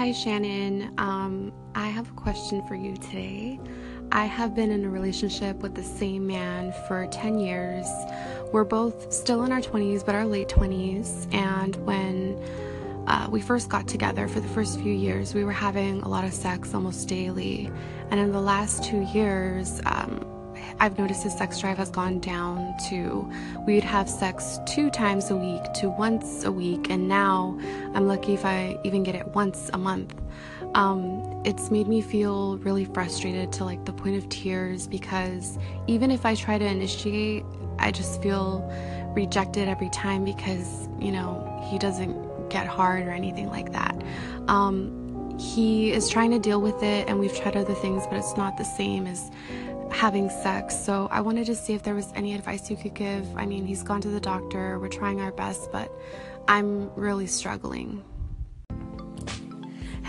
Hi, Shannon. Um, I have a question for you today. I have been in a relationship with the same man for 10 years. We're both still in our 20s, but our late 20s. And when uh, we first got together for the first few years, we were having a lot of sex almost daily. And in the last two years, um, I've noticed his sex drive has gone down to we'd have sex two times a week to once a week, and now I'm lucky if I even get it once a month. Um, it's made me feel really frustrated to like the point of tears because even if I try to initiate, I just feel rejected every time because you know he doesn't get hard or anything like that. Um, he is trying to deal with it, and we've tried other things, but it's not the same as having sex. So I wanted to see if there was any advice you could give. I mean, he's gone to the doctor, we're trying our best, but I'm really struggling.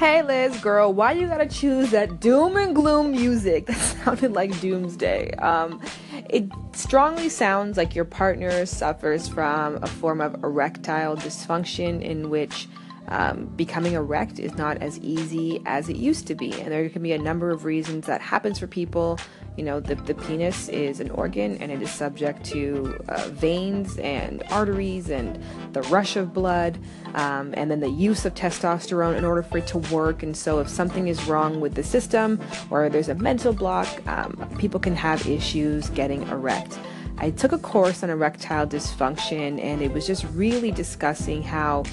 Hey Liz, girl, why you gotta choose that doom and gloom music? That sounded like doomsday. Um, it strongly sounds like your partner suffers from a form of erectile dysfunction in which um, becoming erect is not as easy as it used to be. And there can be a number of reasons that happens for people. You know, the, the penis is an organ and it is subject to uh, veins and arteries and the rush of blood um, and then the use of testosterone in order for it to work. And so, if something is wrong with the system or there's a mental block, um, people can have issues getting erect. I took a course on erectile dysfunction and it was just really discussing how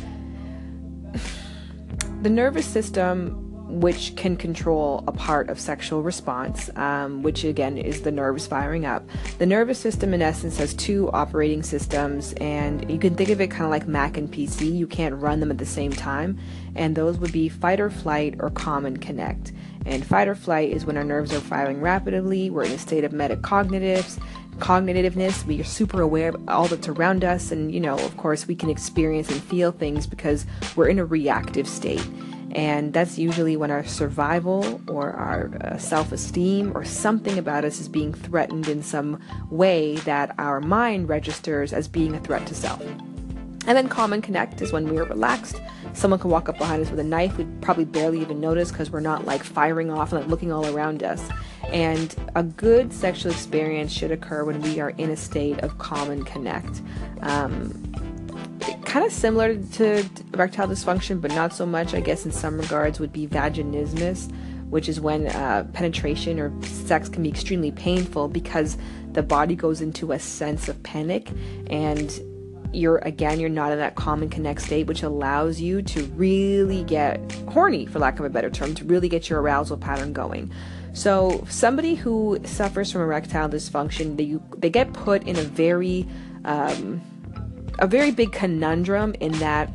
the nervous system which can control a part of sexual response, um, which again is the nerves firing up. The nervous system, in essence, has two operating systems, and you can think of it kind of like Mac and PC. You can't run them at the same time, and those would be fight or flight or calm and connect. And fight or flight is when our nerves are firing rapidly, we're in a state of metacognitives, cognitiveness, we are super aware of all that's around us, and you know, of course, we can experience and feel things because we're in a reactive state. And that's usually when our survival or our uh, self esteem or something about us is being threatened in some way that our mind registers as being a threat to self. And then calm and connect is when we are relaxed. Someone can walk up behind us with a knife. We'd probably barely even notice because we're not like firing off and like looking all around us. And a good sexual experience should occur when we are in a state of calm and connect. Um, kind of similar to erectile dysfunction, but not so much, I guess, in some regards, would be vaginismus, which is when uh, penetration or sex can be extremely painful because the body goes into a sense of panic and you're again you're not in that calm and connect state which allows you to really get horny for lack of a better term to really get your arousal pattern going. So somebody who suffers from erectile dysfunction they they get put in a very um, a very big conundrum in that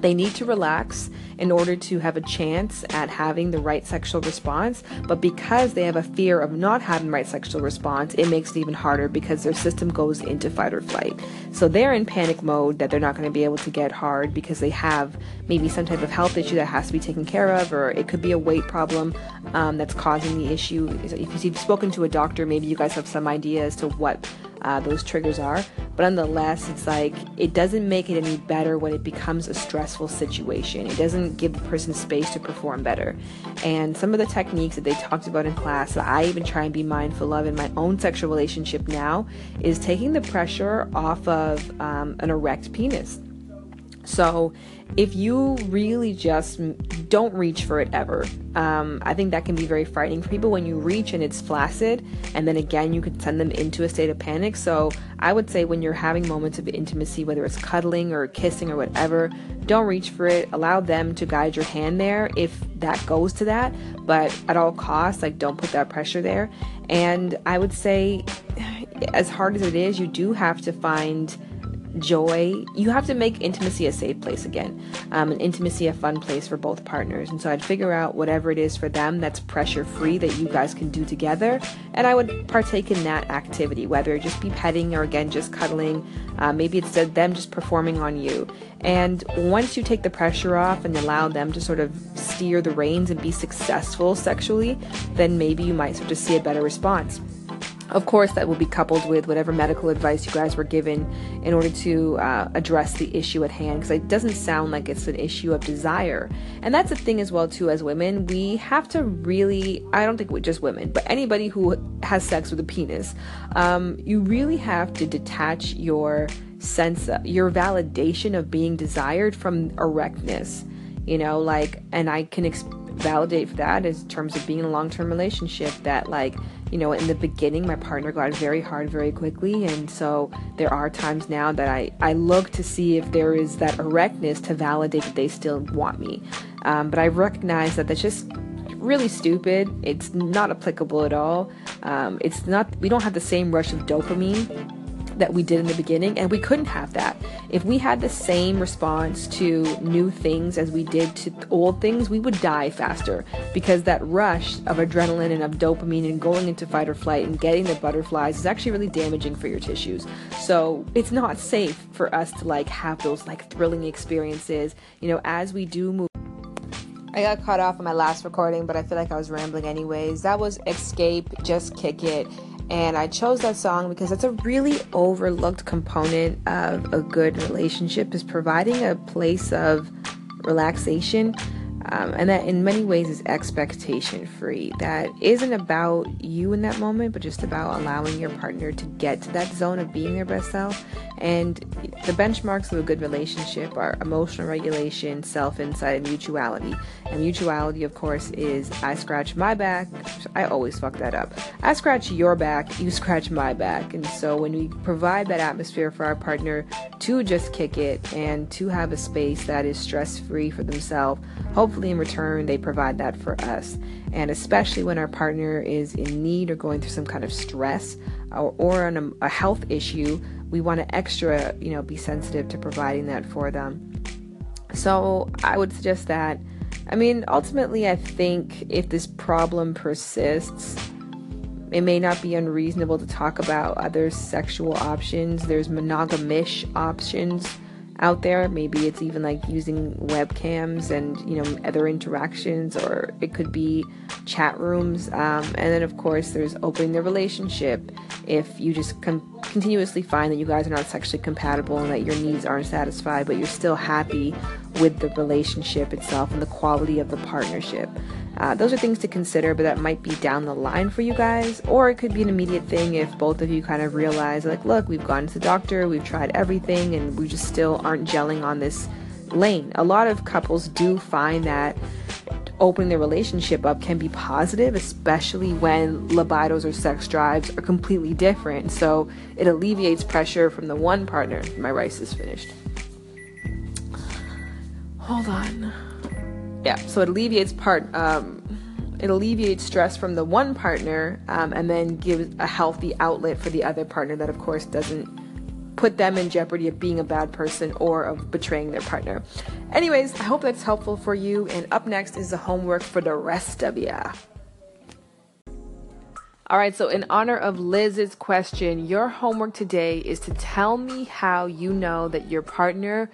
they need to relax in order to have a chance at having the right sexual response. But because they have a fear of not having the right sexual response, it makes it even harder because their system goes into fight or flight. So they're in panic mode that they're not going to be able to get hard because they have maybe some type of health issue that has to be taken care of, or it could be a weight problem um, that's causing the issue. If you've spoken to a doctor, maybe you guys have some idea as to what uh, those triggers are. But nonetheless, it's like it doesn't make it any better when it becomes a stressful situation. It doesn't give the person space to perform better. And some of the techniques that they talked about in class that I even try and be mindful of in my own sexual relationship now is taking the pressure off of um, an erect penis. So if you really just don't reach for it ever, um, I think that can be very frightening for people when you reach and it's flaccid, and then again, you could send them into a state of panic. So, I would say when you're having moments of intimacy, whether it's cuddling or kissing or whatever, don't reach for it. Allow them to guide your hand there if that goes to that, but at all costs, like, don't put that pressure there. And I would say, as hard as it is, you do have to find joy, you have to make intimacy a safe place again, um, and intimacy a fun place for both partners. And so I'd figure out whatever it is for them that's pressure free that you guys can do together, and I would partake in that activity, whether it just be petting or again just cuddling. Uh, maybe it's them just performing on you. And once you take the pressure off and allow them to sort of steer the reins and be successful sexually, then maybe you might sort of see a better response Of course, that will be coupled with whatever medical advice you guys were given in order to uh, address the issue at hand, because it doesn't sound like it's an issue of desire. And that's the thing as well, too, as women, we have to really, I don't think we're just women, but anybody who has sex with a penis, um, you really have to detach your sense, of, your validation of being desired from erectness. You know, like, and I can exp- validate that in terms of being in a long term relationship that, like, you know, in the beginning, my partner got very hard very quickly. And so there are times now that I, I look to see if there is that erectness to validate that they still want me. Um, but I recognize that that's just really stupid. It's not applicable at all. Um, it's not, we don't have the same rush of dopamine that we did in the beginning, and we couldn't have that. If we had the same response to new things as we did to old things, we would die faster because that rush of adrenaline and of dopamine and going into fight or flight and getting the butterflies is actually really damaging for your tissues. So it's not safe for us to like have those like thrilling experiences, you know, as we do move. I got caught off on my last recording, but I feel like I was rambling anyways. That was Escape, Just Kick It. And I chose that song because it's a really overlooked component of a good relationship is providing a place of relaxation um, and that in many ways is expectation free. That isn't about you in that moment, but just about allowing your partner to get to that zone of being their best self. And the benchmarks of a good relationship are emotional regulation, self insight, and mutuality. And mutuality, of course, is I scratch my back. I always fuck that up. I scratch your back, you scratch my back. And so when we provide that atmosphere for our partner to just kick it and to have a space that is stress free for themselves, hopefully in return they provide that for us. And especially when our partner is in need or going through some kind of stress or, or on a, um, a health issue, we want to extra, you know, be sensitive to providing that for them. So I would suggest that. I mean, ultimately, I think if this problem persists, it may not be unreasonable to talk about other sexual options. There's monogamish options out there. Maybe it's even like using webcams and you know other interactions, or it could be chat rooms. Um, and then of course there's opening the relationship. If you just continuously find that you guys are not sexually compatible and that your needs aren't satisfied, but you're still happy with the relationship itself and the quality of the partnership. Uh, those are things to consider, but that might be down the line for you guys, or it could be an immediate thing if both of you kind of realize, like, look, we've gone to the doctor, we've tried everything, and we just still aren't gelling on this lane. A lot of couples do find that opening their relationship up can be positive, especially when libidos or sex drives are completely different. So it alleviates pressure from the one partner. My rice is finished. Hold on yeah so it alleviates part um, it alleviates stress from the one partner um, and then gives a healthy outlet for the other partner that of course doesn't put them in jeopardy of being a bad person or of betraying their partner. Anyways i hope that's helpful for you and up next is the homework for the rest of you all right, so in honor of Liz's question, your homework today is to tell me how you know that your partner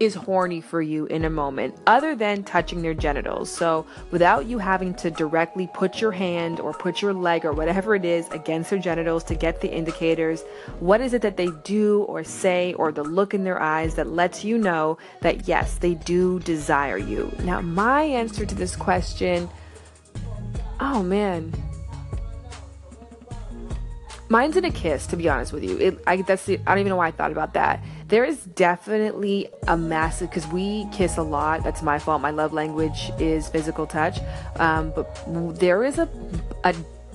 is horny for you in a moment, other than touching their genitals. So, without you having to directly put your hand or put your leg or whatever it is against their genitals to get the indicators, what is it that they do or say or the look in their eyes that lets you know that yes, they do desire you? Now, my answer to this question, oh man, mine's in a kiss to be honest with you it, I, that's the, I don't even know why i thought about that there is definitely a massive because we kiss a lot that's my fault my love language is physical touch um, but there is a, a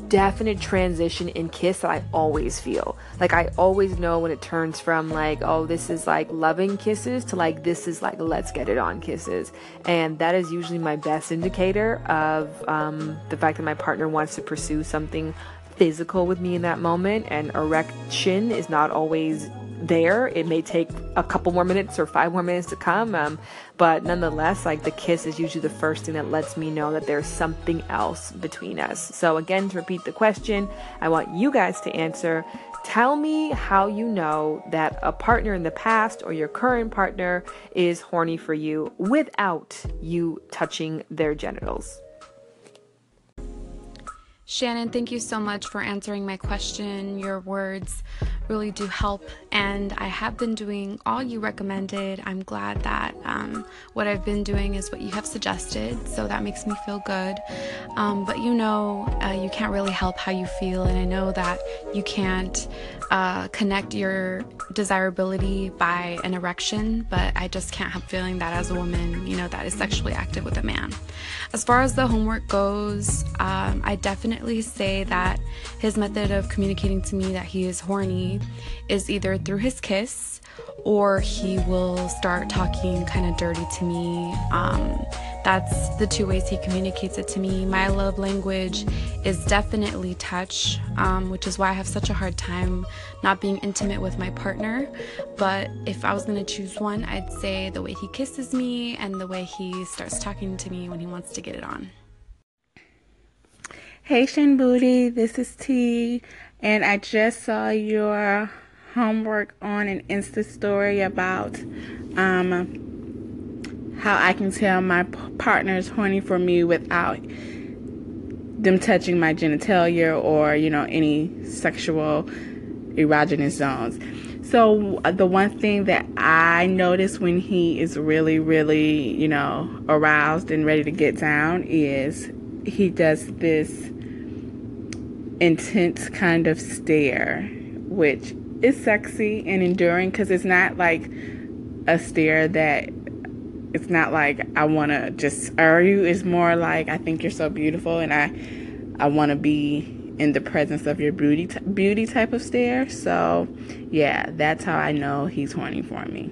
definite transition in kiss that I always feel. Like I always know when it turns from like, oh, this is like loving kisses to like this is like let's get it on kisses. And that is usually my best indicator of um, the fact that my partner wants to pursue something physical with me in that moment. And erection is not always there. It may take a couple more minutes or five more minutes to come, um, but nonetheless, like the kiss is usually the first thing that lets me know that there's something else between us. So, again, to repeat the question, I want you guys to answer. Tell me how you know that a partner in the past or your current partner is horny for you without you touching their genitals. Shannon, thank you so much for answering my question. Your words really do help, and I have been doing all you recommended. I'm glad that um, what I've been doing is what you have suggested, so that makes me feel good. Um, but you know, uh, you can't really help how you feel, and I know that you can't uh, connect your desirability by an erection, but I just can't help feeling that as a woman, you know, that is sexually active with a man. As far as the homework goes, um, I definitely say that his method of communicating to me that he is horny is either through his kiss or he will start talking kind of dirty to me. Um, that's the two ways he communicates it to me. My love language is definitely touch, um, which is why I have such a hard time not being intimate with my partner. But if I was going to choose one, I'd say the way he kisses me and the way he starts talking to me when he wants to get it on. Hey, Shin Booty, this is T, and I just saw your homework on an Insta story about um, how I can tell my partner is horny for me without them touching my genitalia or, you know, any sexual erogenous zones. So, uh, the one thing that I notice when he is really, really, you know, aroused and ready to get down is he does this intense kind of stare, which is sexy and enduring because it's not like a stare that it's not like I want to just are you. It's more like I think you're so beautiful and I I want to be in the presence of your beauty t- beauty type of stare. So, yeah, that's how I know he's horny for me.